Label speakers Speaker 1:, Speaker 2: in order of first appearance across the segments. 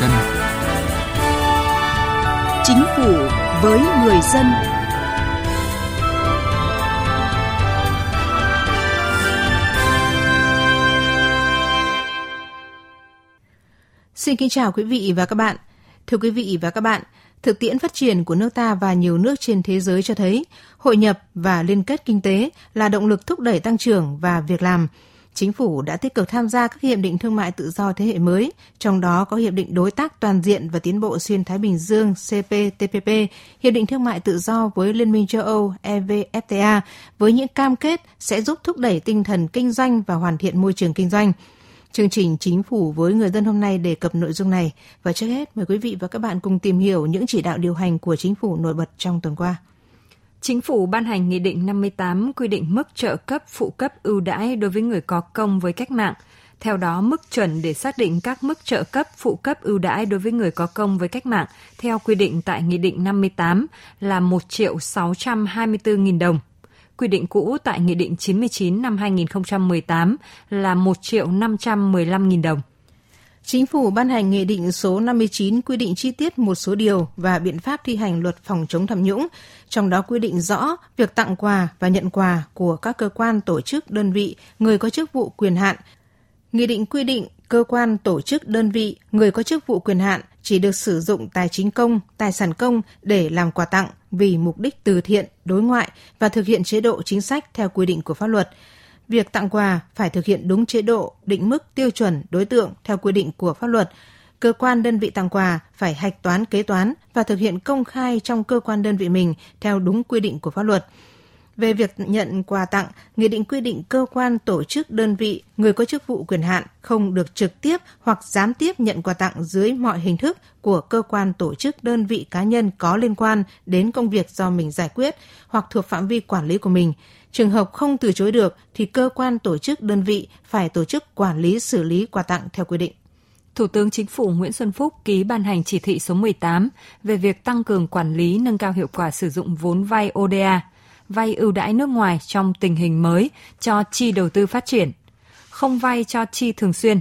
Speaker 1: dân.
Speaker 2: Chính phủ với người dân. Xin kính chào quý vị và các bạn. Thưa quý vị và các bạn, thực tiễn phát triển của nước ta và nhiều nước trên thế giới cho thấy hội nhập và liên kết kinh tế là động lực thúc đẩy tăng trưởng và việc làm. Chính phủ đã tích cực tham gia các hiệp định thương mại tự do thế hệ mới, trong đó có Hiệp định Đối tác Toàn diện và Tiến bộ Xuyên Thái Bình Dương CPTPP, Hiệp định Thương mại Tự do với Liên minh châu Âu EVFTA, với những cam kết sẽ giúp thúc đẩy tinh thần kinh doanh và hoàn thiện môi trường kinh doanh. Chương trình Chính phủ với người dân hôm nay đề cập nội dung này và trước hết mời quý vị và các bạn cùng tìm hiểu những chỉ đạo điều hành của chính phủ nổi bật trong tuần qua.
Speaker 3: Chính phủ ban hành Nghị định 58 quy định mức trợ cấp phụ cấp ưu đãi đối với người có công với cách mạng. Theo đó, mức chuẩn để xác định các mức trợ cấp phụ cấp ưu đãi đối với người có công với cách mạng theo quy định tại Nghị định 58 là 1 triệu 624 nghìn đồng quy định cũ tại Nghị định 99 năm 2018 là 1 triệu 515 nghìn đồng.
Speaker 2: Chính phủ ban hành Nghị định số 59 quy định chi tiết một số điều và biện pháp thi hành luật phòng chống tham nhũng, trong đó quy định rõ việc tặng quà và nhận quà của các cơ quan tổ chức đơn vị, người có chức vụ quyền hạn. Nghị định quy định cơ quan tổ chức đơn vị, người có chức vụ quyền hạn chỉ được sử dụng tài chính công, tài sản công để làm quà tặng vì mục đích từ thiện, đối ngoại và thực hiện chế độ chính sách theo quy định của pháp luật. Việc tặng quà phải thực hiện đúng chế độ, định mức, tiêu chuẩn, đối tượng theo quy định của pháp luật. Cơ quan đơn vị tặng quà phải hạch toán kế toán và thực hiện công khai trong cơ quan đơn vị mình theo đúng quy định của pháp luật – về việc nhận quà tặng, Nghị định quy định cơ quan, tổ chức, đơn vị, người có chức vụ quyền hạn không được trực tiếp hoặc gián tiếp nhận quà tặng dưới mọi hình thức của cơ quan, tổ chức, đơn vị, cá nhân có liên quan đến công việc do mình giải quyết hoặc thuộc phạm vi quản lý của mình. Trường hợp không từ chối được thì cơ quan, tổ chức, đơn vị phải tổ chức quản lý xử lý quà tặng theo quy định.
Speaker 3: Thủ tướng Chính phủ Nguyễn Xuân Phúc ký ban hành chỉ thị số 18 về việc tăng cường quản lý nâng cao hiệu quả sử dụng vốn vay ODA vay ưu đãi nước ngoài trong tình hình mới cho chi đầu tư phát triển, không vay cho chi thường xuyên,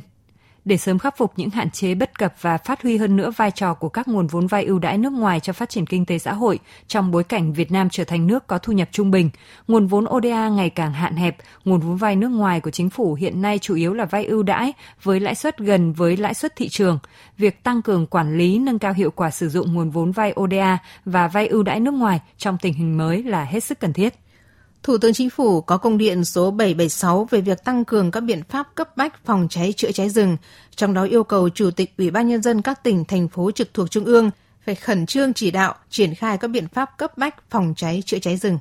Speaker 3: để sớm khắc phục những hạn chế bất cập và phát huy hơn nữa vai trò của các nguồn vốn vay ưu đãi nước ngoài cho phát triển kinh tế xã hội trong bối cảnh Việt Nam trở thành nước có thu nhập trung bình, nguồn vốn ODA ngày càng hạn hẹp, nguồn vốn vay nước ngoài của chính phủ hiện nay chủ yếu là vay ưu đãi với lãi suất gần với lãi suất thị trường. Việc tăng cường quản lý, nâng cao hiệu quả sử dụng nguồn vốn vay ODA và vay ưu đãi nước ngoài trong tình hình mới là hết sức cần thiết.
Speaker 2: Thủ tướng Chính phủ có công điện số 776 về việc tăng cường các biện pháp cấp bách phòng cháy chữa cháy rừng, trong đó yêu cầu Chủ tịch Ủy ban Nhân dân các tỉnh, thành phố trực thuộc Trung ương phải khẩn trương chỉ đạo, triển khai các biện pháp cấp bách phòng cháy chữa cháy rừng.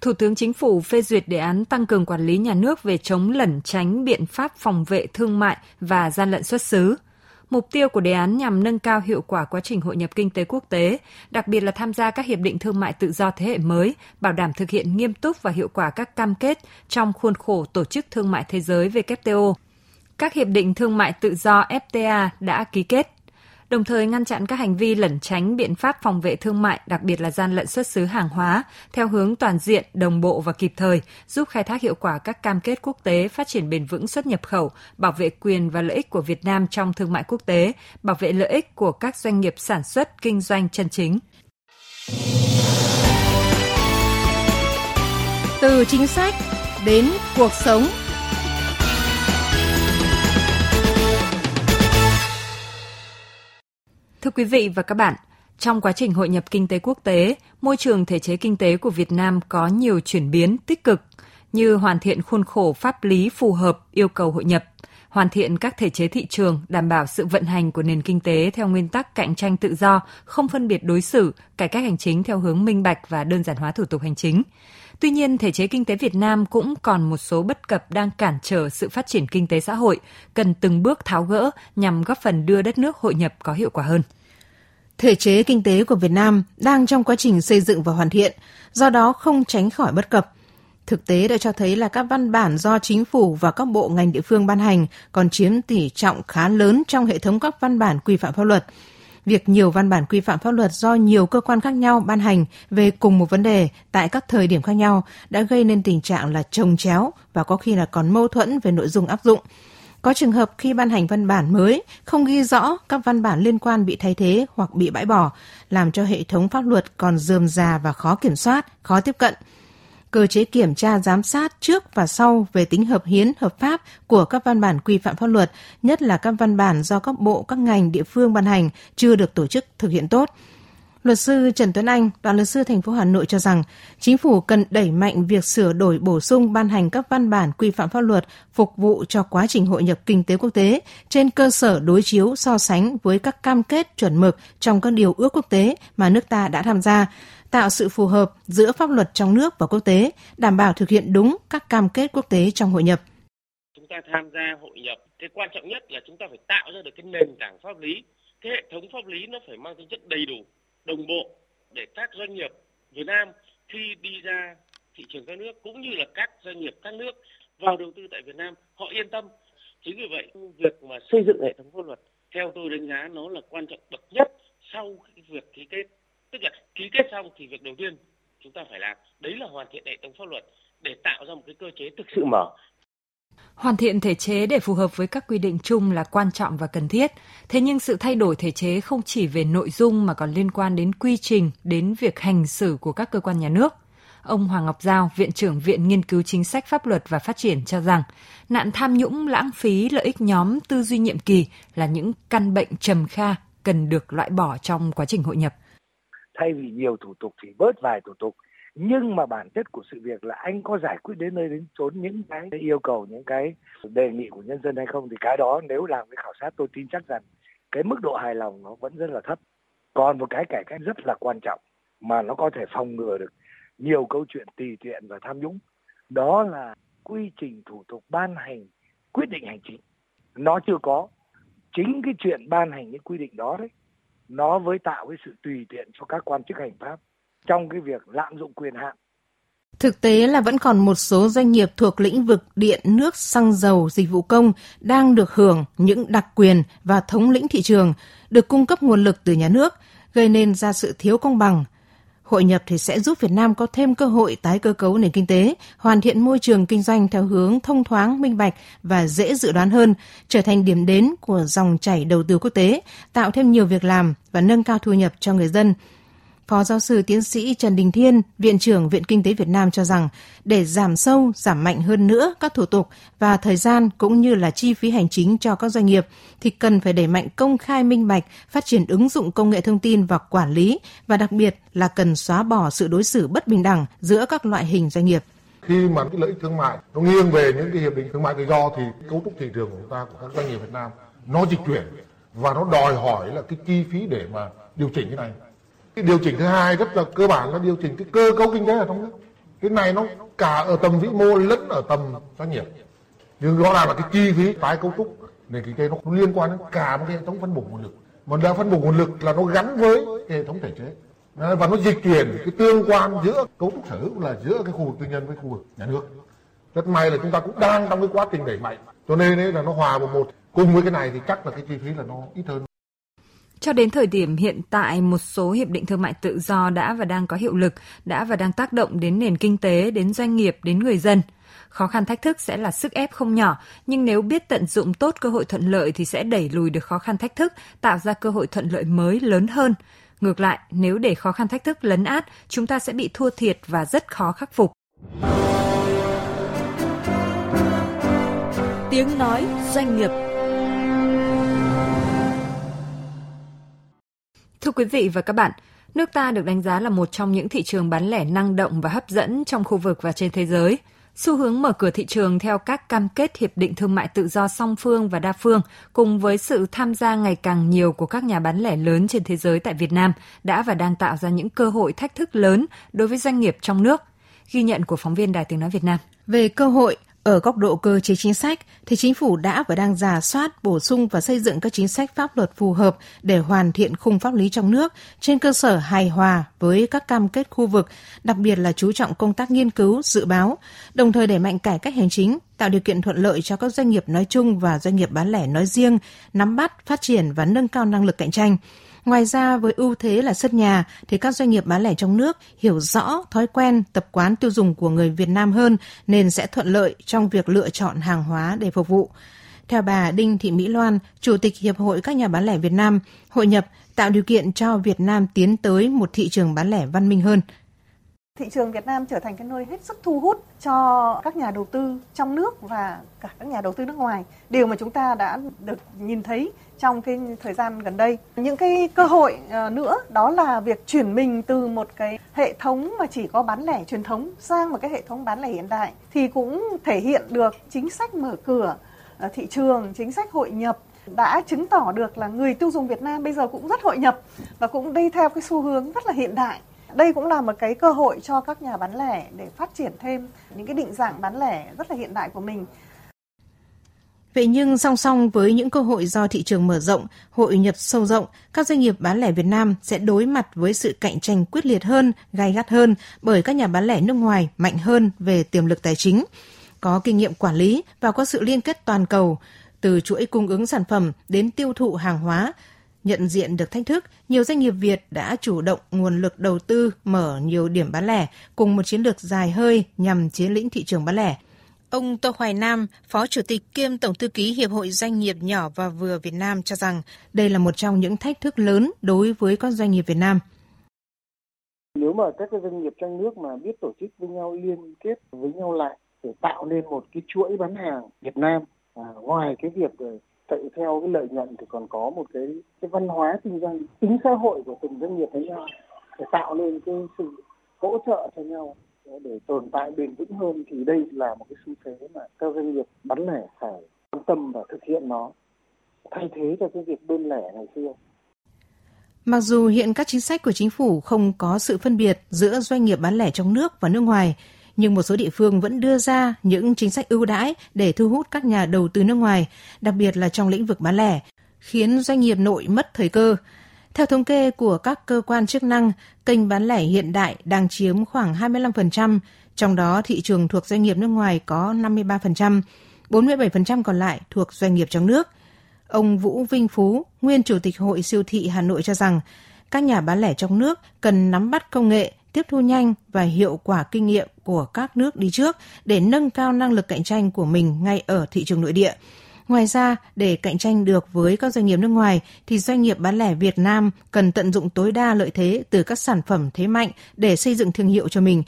Speaker 3: Thủ tướng Chính phủ phê duyệt đề án tăng cường quản lý nhà nước về chống lẩn tránh biện pháp phòng vệ thương mại và gian lận xuất xứ – Mục tiêu của đề án nhằm nâng cao hiệu quả quá trình hội nhập kinh tế quốc tế, đặc biệt là tham gia các hiệp định thương mại tự do thế hệ mới, bảo đảm thực hiện nghiêm túc và hiệu quả các cam kết trong khuôn khổ Tổ chức Thương mại Thế giới WTO. Các hiệp định thương mại tự do FTA đã ký kết đồng thời ngăn chặn các hành vi lẩn tránh biện pháp phòng vệ thương mại, đặc biệt là gian lận xuất xứ hàng hóa, theo hướng toàn diện, đồng bộ và kịp thời, giúp khai thác hiệu quả các cam kết quốc tế, phát triển bền vững xuất nhập khẩu, bảo vệ quyền và lợi ích của Việt Nam trong thương mại quốc tế, bảo vệ lợi ích của các doanh nghiệp sản xuất, kinh doanh chân chính.
Speaker 2: Từ chính sách đến cuộc sống
Speaker 3: Thưa quý vị và các bạn, trong quá trình hội nhập kinh tế quốc tế, môi trường thể chế kinh tế của Việt Nam có nhiều chuyển biến tích cực như hoàn thiện khuôn khổ pháp lý phù hợp yêu cầu hội nhập, hoàn thiện các thể chế thị trường đảm bảo sự vận hành của nền kinh tế theo nguyên tắc cạnh tranh tự do, không phân biệt đối xử, cải cách hành chính theo hướng minh bạch và đơn giản hóa thủ tục hành chính. Tuy nhiên, thể chế kinh tế Việt Nam cũng còn một số bất cập đang cản trở sự phát triển kinh tế xã hội, cần từng bước tháo gỡ nhằm góp phần đưa đất nước hội nhập có hiệu quả hơn.
Speaker 2: Thể chế kinh tế của Việt Nam đang trong quá trình xây dựng và hoàn thiện, do đó không tránh khỏi bất cập. Thực tế đã cho thấy là các văn bản do chính phủ và các bộ ngành địa phương ban hành còn chiếm tỷ trọng khá lớn trong hệ thống các văn bản quy phạm pháp luật – việc nhiều văn bản quy phạm pháp luật do nhiều cơ quan khác nhau ban hành về cùng một vấn đề tại các thời điểm khác nhau đã gây nên tình trạng là trồng chéo và có khi là còn mâu thuẫn về nội dung áp dụng. Có trường hợp khi ban hành văn bản mới không ghi rõ các văn bản liên quan bị thay thế hoặc bị bãi bỏ, làm cho hệ thống pháp luật còn dườm già và khó kiểm soát, khó tiếp cận. Cơ chế kiểm tra giám sát trước và sau về tính hợp hiến, hợp pháp của các văn bản quy phạm pháp luật, nhất là các văn bản do các bộ, các ngành, địa phương ban hành chưa được tổ chức thực hiện tốt – Luật sư Trần Tuấn Anh, đoàn luật sư thành phố Hà Nội cho rằng chính phủ cần đẩy mạnh việc sửa đổi bổ sung ban hành các văn bản quy phạm pháp luật phục vụ cho quá trình hội nhập kinh tế quốc tế trên cơ sở đối chiếu so sánh với các cam kết chuẩn mực trong các điều ước quốc tế mà nước ta đã tham gia, tạo sự phù hợp giữa pháp luật trong nước và quốc tế, đảm bảo thực hiện đúng các cam kết quốc tế trong hội nhập.
Speaker 1: Chúng ta tham gia hội nhập, cái quan trọng nhất là chúng ta phải tạo ra được cái nền tảng pháp lý, cái hệ thống pháp lý nó phải mang tính chất đầy đủ đồng bộ để các doanh nghiệp Việt Nam khi đi ra thị trường các nước cũng như là các doanh nghiệp các nước vào đầu tư tại Việt Nam, họ yên tâm. Chính vì vậy, việc mà xây dựng hệ thống pháp luật theo tôi đánh giá nó là quan trọng bậc nhất sau cái việc ký kết. Tức là ký kết xong thì việc đầu tiên chúng ta phải làm, đấy là hoàn thiện hệ thống pháp luật để tạo ra một cái cơ chế thực sự mở
Speaker 3: Hoàn thiện thể chế để phù hợp với các quy định chung là quan trọng và cần thiết. Thế nhưng sự thay đổi thể chế không chỉ về nội dung mà còn liên quan đến quy trình, đến việc hành xử của các cơ quan nhà nước. Ông Hoàng Ngọc Giao, Viện trưởng Viện Nghiên cứu Chính sách Pháp luật và Phát triển cho rằng, nạn tham nhũng, lãng phí, lợi ích nhóm, tư duy nhiệm kỳ là những căn bệnh trầm kha cần được loại bỏ trong quá trình hội nhập.
Speaker 4: Thay vì nhiều thủ tục thì bớt vài thủ tục, nhưng mà bản chất của sự việc là anh có giải quyết đến nơi đến chốn những cái yêu cầu, những cái đề nghị của nhân dân hay không thì cái đó nếu làm cái khảo sát tôi tin chắc rằng cái mức độ hài lòng nó vẫn rất là thấp. Còn một cái cải cách rất là quan trọng mà nó có thể phòng ngừa được nhiều câu chuyện tùy tiện và tham nhũng, đó là quy trình thủ tục ban hành quyết định hành chính. Nó chưa có. Chính cái chuyện ban hành những quy định đó đấy, nó với tạo cái sự tùy tiện cho các quan chức hành pháp trong cái việc lạm dụng quyền hạn.
Speaker 2: Thực tế là vẫn còn một số doanh nghiệp thuộc lĩnh vực điện, nước, xăng dầu, dịch vụ công đang được hưởng những đặc quyền và thống lĩnh thị trường, được cung cấp nguồn lực từ nhà nước, gây nên ra sự thiếu công bằng. Hội nhập thì sẽ giúp Việt Nam có thêm cơ hội tái cơ cấu nền kinh tế, hoàn thiện môi trường kinh doanh theo hướng thông thoáng, minh bạch và dễ dự đoán hơn, trở thành điểm đến của dòng chảy đầu tư quốc tế, tạo thêm nhiều việc làm và nâng cao thu nhập cho người dân, Phó giáo sư tiến sĩ Trần Đình Thiên, Viện trưởng Viện Kinh tế Việt Nam cho rằng để giảm sâu, giảm mạnh hơn nữa các thủ tục và thời gian cũng như là chi phí hành chính cho các doanh nghiệp thì cần phải đẩy mạnh công khai minh bạch, phát triển ứng dụng công nghệ thông tin và quản lý và đặc biệt là cần xóa bỏ sự đối xử bất bình đẳng giữa các loại hình doanh nghiệp.
Speaker 5: Khi mà cái lợi ích thương mại nó nghiêng về những cái hiệp định thương mại tự do thì cấu trúc thị trường của chúng ta của các doanh nghiệp Việt Nam nó dịch chuyển và nó đòi hỏi là cái chi phí để mà điều chỉnh cái này cái điều chỉnh thứ hai rất là cơ bản là điều chỉnh cái cơ cấu kinh tế ở trong nước. Cái này nó cả ở tầm vĩ mô lẫn ở tầm doanh nghiệp. Nhưng rõ ràng là cái chi phí tái cấu trúc nền kinh tế nó liên quan đến cả một cái hệ thống phân bổ nguồn lực. Mà đã phân bổ nguồn lực là nó gắn với hệ thống thể chế. Và nó dịch chuyển cái tương quan giữa cấu trúc sở hữu là giữa cái khu vực tư nhân với khu vực nhà nước. Rất may là chúng ta cũng đang trong cái quá trình đẩy mạnh. Cho nên là nó hòa vào một. Cùng với cái này thì chắc là cái chi phí là nó ít hơn
Speaker 3: cho đến thời điểm hiện tại, một số hiệp định thương mại tự do đã và đang có hiệu lực, đã và đang tác động đến nền kinh tế, đến doanh nghiệp, đến người dân. Khó khăn thách thức sẽ là sức ép không nhỏ, nhưng nếu biết tận dụng tốt cơ hội thuận lợi thì sẽ đẩy lùi được khó khăn thách thức, tạo ra cơ hội thuận lợi mới lớn hơn. Ngược lại, nếu để khó khăn thách thức lấn át, chúng ta sẽ bị thua thiệt và rất khó khắc phục.
Speaker 6: Tiếng nói doanh nghiệp
Speaker 3: Thưa quý vị và các bạn, nước ta được đánh giá là một trong những thị trường bán lẻ năng động và hấp dẫn trong khu vực và trên thế giới. Xu hướng mở cửa thị trường theo các cam kết hiệp định thương mại tự do song phương và đa phương cùng với sự tham gia ngày càng nhiều của các nhà bán lẻ lớn trên thế giới tại Việt Nam đã và đang tạo ra những cơ hội thách thức lớn đối với doanh nghiệp trong nước. Ghi nhận của phóng viên Đài Tiếng Nói Việt Nam.
Speaker 2: Về cơ hội, ở góc độ cơ chế chính sách thì chính phủ đã và đang giả soát, bổ sung và xây dựng các chính sách pháp luật phù hợp để hoàn thiện khung pháp lý trong nước trên cơ sở hài hòa với các cam kết khu vực, đặc biệt là chú trọng công tác nghiên cứu, dự báo, đồng thời đẩy mạnh cải cách hành chính, tạo điều kiện thuận lợi cho các doanh nghiệp nói chung và doanh nghiệp bán lẻ nói riêng nắm bắt, phát triển và nâng cao năng lực cạnh tranh. Ngoài ra với ưu thế là sân nhà thì các doanh nghiệp bán lẻ trong nước hiểu rõ thói quen, tập quán tiêu dùng của người Việt Nam hơn nên sẽ thuận lợi trong việc lựa chọn hàng hóa để phục vụ. Theo bà Đinh Thị Mỹ Loan, Chủ tịch Hiệp hội các nhà bán lẻ Việt Nam, hội nhập tạo điều kiện cho Việt Nam tiến tới một thị trường bán lẻ văn minh hơn.
Speaker 6: Thị trường Việt Nam trở thành cái nơi hết sức thu hút cho các nhà đầu tư trong nước và cả các nhà đầu tư nước ngoài. Điều mà chúng ta đã được nhìn thấy trong cái thời gian gần đây. Những cái cơ hội ờ, nữa đó là việc chuyển mình từ một cái hệ thống mà chỉ có bán lẻ truyền thống sang một cái hệ thống bán lẻ hiện đại thì cũng thể hiện được chính sách mở cửa ờ, thị trường, chính sách hội nhập đã chứng tỏ được là người tiêu dùng Việt Nam bây giờ cũng rất hội nhập và cũng đi theo cái xu hướng rất là hiện đại. Đây cũng là một cái cơ hội cho các nhà bán lẻ để phát triển thêm những cái định dạng bán lẻ rất là hiện đại của mình.
Speaker 2: Vậy nhưng song song với những cơ hội do thị trường mở rộng, hội nhập sâu rộng, các doanh nghiệp bán lẻ Việt Nam sẽ đối mặt với sự cạnh tranh quyết liệt hơn, gai gắt hơn bởi các nhà bán lẻ nước ngoài mạnh hơn về tiềm lực tài chính, có kinh nghiệm quản lý và có sự liên kết toàn cầu, từ chuỗi cung ứng sản phẩm đến tiêu thụ hàng hóa. Nhận diện được thách thức, nhiều doanh nghiệp Việt đã chủ động nguồn lực đầu tư mở nhiều điểm bán lẻ cùng một chiến lược dài hơi nhằm chiếm lĩnh thị trường bán lẻ. Ông Tô Hoài Nam, Phó Chủ tịch kiêm Tổng thư ký Hiệp hội Doanh nghiệp nhỏ và vừa Việt Nam cho rằng đây là một trong những thách thức lớn đối với các doanh nghiệp Việt Nam.
Speaker 4: Nếu mà các doanh nghiệp trong nước mà biết tổ chức với nhau liên kết với nhau lại để tạo nên một cái chuỗi bán hàng Việt Nam à, ngoài cái việc chạy theo cái lợi nhuận thì còn có một cái cái văn hóa kinh doanh tính xã hội của từng doanh nghiệp với nhau để tạo nên cái sự hỗ trợ cho nhau ờ, để tồn tại bền vững hơn thì đây là một cái xu thế mà các doanh nghiệp bán lẻ phải quan tâm và thực hiện nó thay thế cho cái việc đơn lẻ ngày xưa.
Speaker 2: Mặc dù hiện các chính sách của chính phủ không có sự phân biệt giữa doanh nghiệp bán lẻ trong nước và nước ngoài, nhưng một số địa phương vẫn đưa ra những chính sách ưu đãi để thu hút các nhà đầu tư nước ngoài, đặc biệt là trong lĩnh vực bán lẻ, khiến doanh nghiệp nội mất thời cơ. Theo thống kê của các cơ quan chức năng, kênh bán lẻ hiện đại đang chiếm khoảng 25%, trong đó thị trường thuộc doanh nghiệp nước ngoài có 53%, 47% còn lại thuộc doanh nghiệp trong nước. Ông Vũ Vinh Phú, nguyên chủ tịch Hội siêu thị Hà Nội cho rằng, các nhà bán lẻ trong nước cần nắm bắt công nghệ, tiếp thu nhanh và hiệu quả kinh nghiệm của các nước đi trước để nâng cao năng lực cạnh tranh của mình ngay ở thị trường nội địa. Ngoài ra, để cạnh tranh được với các doanh nghiệp nước ngoài, thì doanh nghiệp bán lẻ Việt Nam cần tận dụng tối đa lợi thế từ các sản phẩm thế mạnh để xây dựng thương hiệu cho mình.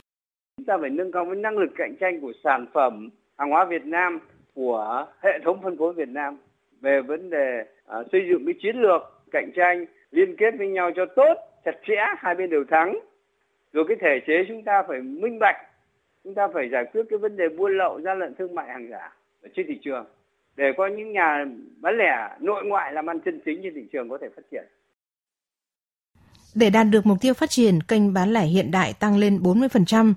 Speaker 7: Chúng ta phải nâng cao cái năng lực cạnh tranh của sản phẩm hàng hóa Việt Nam, của hệ thống phân phối Việt Nam về vấn đề uh, xây dựng cái chiến lược cạnh tranh liên kết với nhau cho tốt, chặt chẽ, hai bên đều thắng. Rồi cái thể chế chúng ta phải minh bạch, chúng ta phải giải quyết cái vấn đề buôn lậu, gian lận thương mại hàng giả ở trên thị trường để có những nhà bán lẻ nội ngoại làm ăn chân chính trên thị trường có thể phát triển.
Speaker 2: Để đạt được mục tiêu phát triển, kênh bán lẻ hiện đại tăng lên 40%,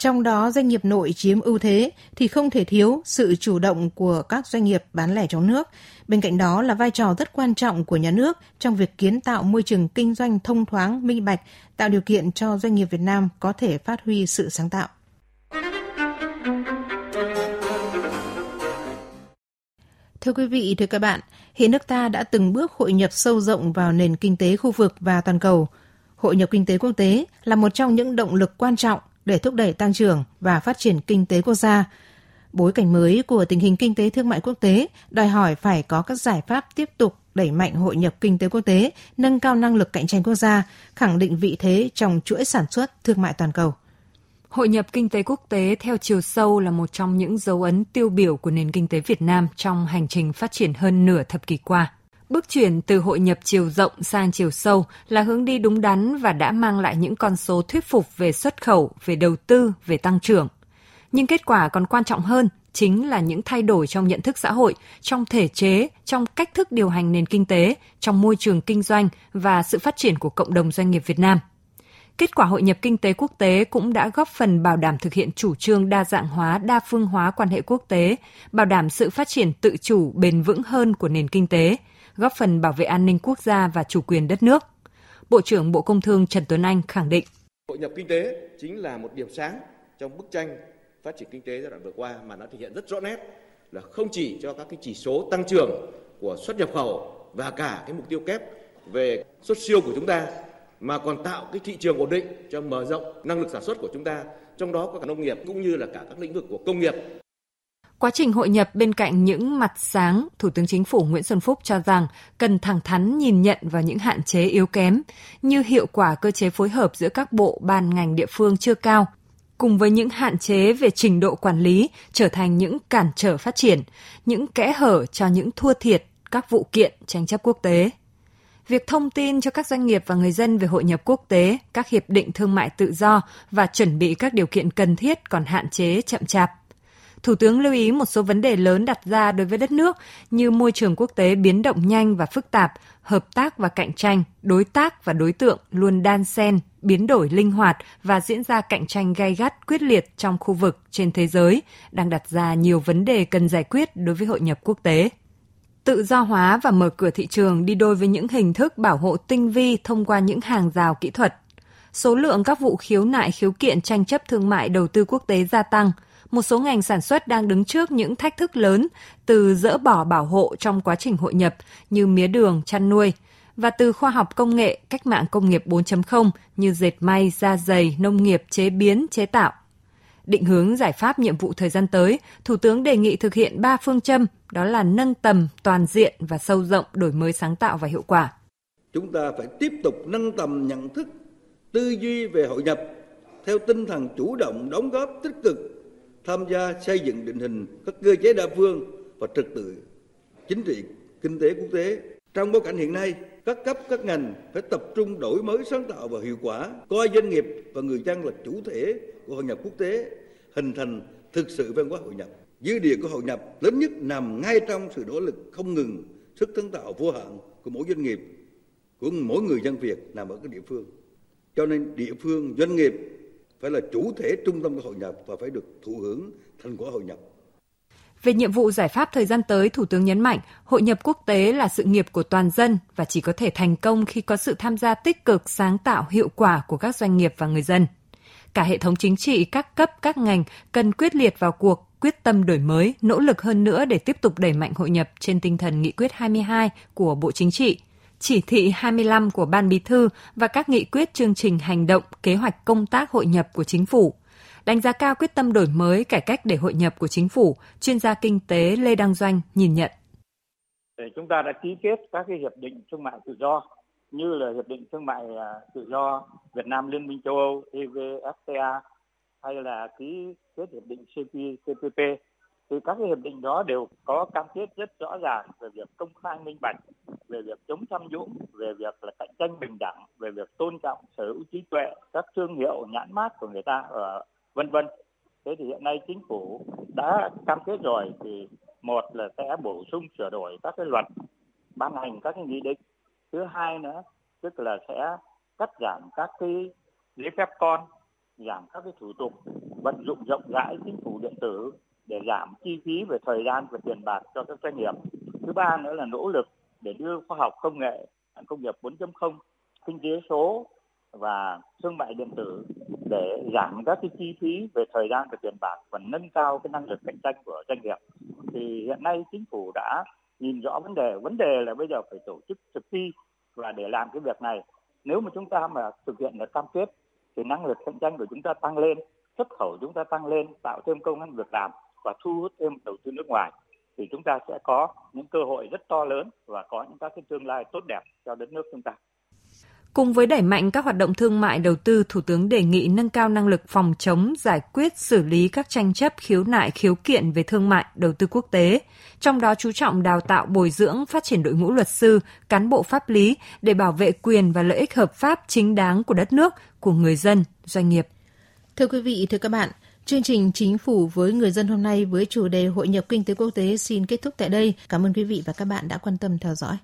Speaker 2: trong đó doanh nghiệp nội chiếm ưu thế thì không thể thiếu sự chủ động của các doanh nghiệp bán lẻ trong nước. Bên cạnh đó là vai trò rất quan trọng của nhà nước trong việc kiến tạo môi trường kinh doanh thông thoáng, minh bạch, tạo điều kiện cho doanh nghiệp Việt Nam có thể phát huy sự sáng tạo. Thưa quý vị, thưa các bạn, hiện nước ta đã từng bước hội nhập sâu rộng vào nền kinh tế khu vực và toàn cầu. Hội nhập kinh tế quốc tế là một trong những động lực quan trọng để thúc đẩy tăng trưởng và phát triển kinh tế quốc gia. Bối cảnh mới của tình hình kinh tế thương mại quốc tế đòi hỏi phải có các giải pháp tiếp tục đẩy mạnh hội nhập kinh tế quốc tế, nâng cao năng lực cạnh tranh quốc gia, khẳng định vị thế trong chuỗi sản xuất thương mại toàn cầu.
Speaker 3: Hội nhập kinh tế quốc tế theo chiều sâu là một trong những dấu ấn tiêu biểu của nền kinh tế Việt Nam trong hành trình phát triển hơn nửa thập kỷ qua. Bước chuyển từ hội nhập chiều rộng sang chiều sâu là hướng đi đúng đắn và đã mang lại những con số thuyết phục về xuất khẩu, về đầu tư, về tăng trưởng. Nhưng kết quả còn quan trọng hơn chính là những thay đổi trong nhận thức xã hội, trong thể chế, trong cách thức điều hành nền kinh tế, trong môi trường kinh doanh và sự phát triển của cộng đồng doanh nghiệp Việt Nam. Kết quả hội nhập kinh tế quốc tế cũng đã góp phần bảo đảm thực hiện chủ trương đa dạng hóa, đa phương hóa quan hệ quốc tế, bảo đảm sự phát triển tự chủ bền vững hơn của nền kinh tế, góp phần bảo vệ an ninh quốc gia và chủ quyền đất nước. Bộ trưởng Bộ Công Thương Trần Tuấn Anh khẳng định.
Speaker 8: Hội nhập kinh tế chính là một điểm sáng trong bức tranh phát triển kinh tế giai đoạn vừa qua mà nó thể hiện rất rõ nét là không chỉ cho các cái chỉ số tăng trưởng của xuất nhập khẩu và cả cái mục tiêu kép về xuất siêu của chúng ta mà còn tạo cái thị trường ổn định cho mở rộng năng lực sản xuất của chúng ta, trong đó có cả nông nghiệp cũng như là cả các lĩnh vực của công nghiệp.
Speaker 3: Quá trình hội nhập bên cạnh những mặt sáng, Thủ tướng Chính phủ Nguyễn Xuân Phúc cho rằng cần thẳng thắn nhìn nhận vào những hạn chế yếu kém, như hiệu quả cơ chế phối hợp giữa các bộ ban ngành địa phương chưa cao, cùng với những hạn chế về trình độ quản lý trở thành những cản trở phát triển, những kẽ hở cho những thua thiệt các vụ kiện tranh chấp quốc tế. Việc thông tin cho các doanh nghiệp và người dân về hội nhập quốc tế, các hiệp định thương mại tự do và chuẩn bị các điều kiện cần thiết còn hạn chế chậm chạp. Thủ tướng lưu ý một số vấn đề lớn đặt ra đối với đất nước như môi trường quốc tế biến động nhanh và phức tạp, hợp tác và cạnh tranh, đối tác và đối tượng luôn đan xen, biến đổi linh hoạt và diễn ra cạnh tranh gay gắt quyết liệt trong khu vực trên thế giới, đang đặt ra nhiều vấn đề cần giải quyết đối với hội nhập quốc tế. Tự do hóa và mở cửa thị trường đi đôi với những hình thức bảo hộ tinh vi thông qua những hàng rào kỹ thuật. Số lượng các vụ khiếu nại khiếu kiện tranh chấp thương mại đầu tư quốc tế gia tăng – một số ngành sản xuất đang đứng trước những thách thức lớn từ dỡ bỏ bảo hộ trong quá trình hội nhập như mía đường, chăn nuôi và từ khoa học công nghệ, cách mạng công nghiệp 4.0 như dệt may, da dày, nông nghiệp, chế biến, chế tạo. Định hướng giải pháp nhiệm vụ thời gian tới, Thủ tướng đề nghị thực hiện ba phương châm, đó là nâng tầm, toàn diện và sâu rộng đổi mới sáng tạo và hiệu quả.
Speaker 9: Chúng ta phải tiếp tục nâng tầm nhận thức, tư duy về hội nhập theo tinh thần chủ động đóng góp tích cực tham gia xây dựng định hình các cơ chế đa phương và trật tự chính trị, kinh tế quốc tế. Trong bối cảnh hiện nay, các cấp, các ngành phải tập trung đổi mới sáng tạo và hiệu quả, coi doanh nghiệp và người dân là chủ thể của hội nhập quốc tế, hình thành thực sự văn hóa hội nhập. Dư địa của hội nhập lớn nhất nằm ngay trong sự nỗ lực không ngừng, sức sáng tạo vô hạn của mỗi doanh nghiệp, của mỗi người dân Việt nằm ở các địa phương. Cho nên địa phương, doanh nghiệp phải là chủ thể trung tâm của hội nhập và phải được thụ hưởng thành quả hội nhập.
Speaker 3: Về nhiệm vụ giải pháp thời gian tới, Thủ tướng nhấn mạnh, hội nhập quốc tế là sự nghiệp của toàn dân và chỉ có thể thành công khi có sự tham gia tích cực, sáng tạo, hiệu quả của các doanh nghiệp và người dân. Cả hệ thống chính trị, các cấp, các ngành cần quyết liệt vào cuộc, quyết tâm đổi mới, nỗ lực hơn nữa để tiếp tục đẩy mạnh hội nhập trên tinh thần nghị quyết 22 của Bộ Chính trị – chỉ thị 25 của Ban Bí thư và các nghị quyết chương trình hành động, kế hoạch công tác hội nhập của chính phủ. Đánh giá cao quyết tâm đổi mới, cải cách để hội nhập của chính phủ, chuyên gia kinh tế Lê Đăng Doanh nhìn nhận.
Speaker 10: Chúng ta đã ký kết các cái hiệp định thương mại tự do như là hiệp định thương mại à, tự do Việt Nam Liên minh châu Âu EVFTA hay là ký kết hiệp định CPTPP thì các cái hiệp định đó đều có cam kết rất rõ ràng về việc công khai, minh bạch, về việc chống tham nhũng, về việc là cạnh tranh bình đẳng, về việc tôn trọng sở hữu trí tuệ, các thương hiệu, nhãn mát của người ta ở vân vân. Thế thì hiện nay chính phủ đã cam kết rồi thì một là sẽ bổ sung sửa đổi các cái luật ban hành các cái nghị định. Thứ hai nữa, tức là sẽ cắt giảm các cái giấy phép con, giảm các cái thủ tục vận dụng rộng rãi chính phủ điện tử để giảm chi phí về thời gian và tiền bạc cho các doanh nghiệp. Thứ ba nữa là nỗ lực để đưa khoa học công nghệ, công nghiệp 4.0, kinh tế số và thương mại điện tử để giảm các cái chi phí về thời gian và tiền bạc và nâng cao cái năng lực cạnh tranh của doanh nghiệp. Thì hiện nay chính phủ đã nhìn rõ vấn đề, vấn đề là bây giờ phải tổ chức thực thi và để làm cái việc này nếu mà chúng ta mà thực hiện được cam kết thì năng lực cạnh tranh của chúng ta tăng lên xuất khẩu chúng ta tăng lên tạo thêm công ăn việc làm và thu hút thêm đầu tư nước ngoài thì chúng ta sẽ có những cơ hội rất to lớn và có những các cái tương lai tốt đẹp cho đất nước chúng ta.
Speaker 3: Cùng với đẩy mạnh các hoạt động thương mại đầu tư, Thủ tướng đề nghị nâng cao năng lực phòng chống, giải quyết, xử lý các tranh chấp khiếu nại khiếu kiện về thương mại, đầu tư quốc tế, trong đó chú trọng đào tạo bồi dưỡng, phát triển đội ngũ luật sư, cán bộ pháp lý để bảo vệ quyền và lợi ích hợp pháp chính đáng của đất nước, của người dân, doanh nghiệp.
Speaker 2: Thưa quý vị, thưa các bạn, Chương trình Chính phủ với người dân hôm nay với chủ đề Hội nhập kinh tế quốc tế xin kết thúc tại đây. Cảm ơn quý vị và các bạn đã quan tâm theo dõi.